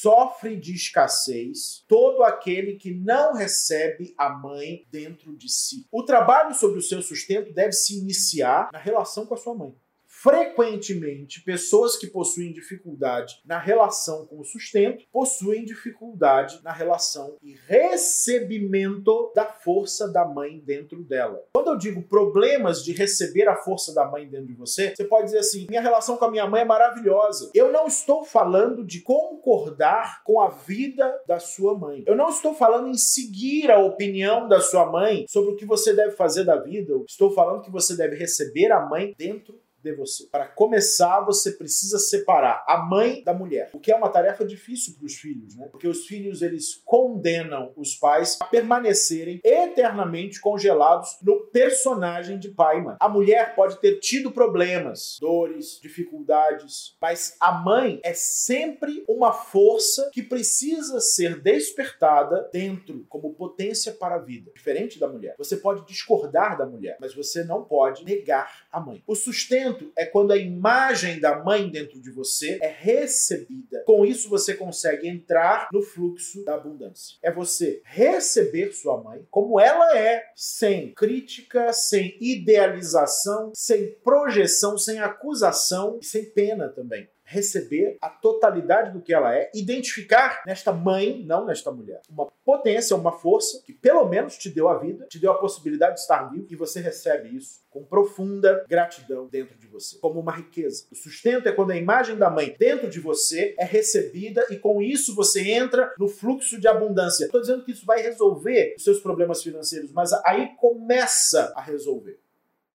sofre de escassez todo aquele que não recebe a mãe dentro de si. O trabalho sobre o seu sustento deve se iniciar na relação com a sua mãe. Frequentemente, pessoas que possuem dificuldade na relação com o sustento possuem dificuldade na relação e recebimento da força da mãe dentro dela. Quando eu digo problemas de receber a força da mãe dentro de você, você pode dizer assim: minha relação com a minha mãe é maravilhosa. Eu não estou falando de concordar com a vida da sua mãe. Eu não estou falando em seguir a opinião da sua mãe sobre o que você deve fazer da vida. Eu estou falando que você deve receber a mãe dentro de você. Para começar, você precisa separar a mãe da mulher, o que é uma tarefa difícil para os filhos, né? Porque os filhos eles condenam os pais a permanecerem eternamente congelados no personagem de pai e mãe. A mulher pode ter tido problemas, dores, dificuldades, mas a mãe é sempre uma força que precisa ser despertada dentro como potência para a vida, diferente da mulher. Você pode discordar da mulher, mas você não pode negar a mãe. O sustento é quando a imagem da mãe dentro de você é recebida. Com isso, você consegue entrar no fluxo da abundância. É você receber sua mãe como ela é, sem crítica, sem idealização, sem projeção, sem acusação e sem pena também receber a totalidade do que ela é, identificar nesta mãe, não nesta mulher, uma potência, uma força que pelo menos te deu a vida, te deu a possibilidade de estar vivo e você recebe isso com profunda gratidão dentro de você, como uma riqueza. O sustento é quando a imagem da mãe dentro de você é recebida e com isso você entra no fluxo de abundância. Estou dizendo que isso vai resolver os seus problemas financeiros, mas aí começa a resolver.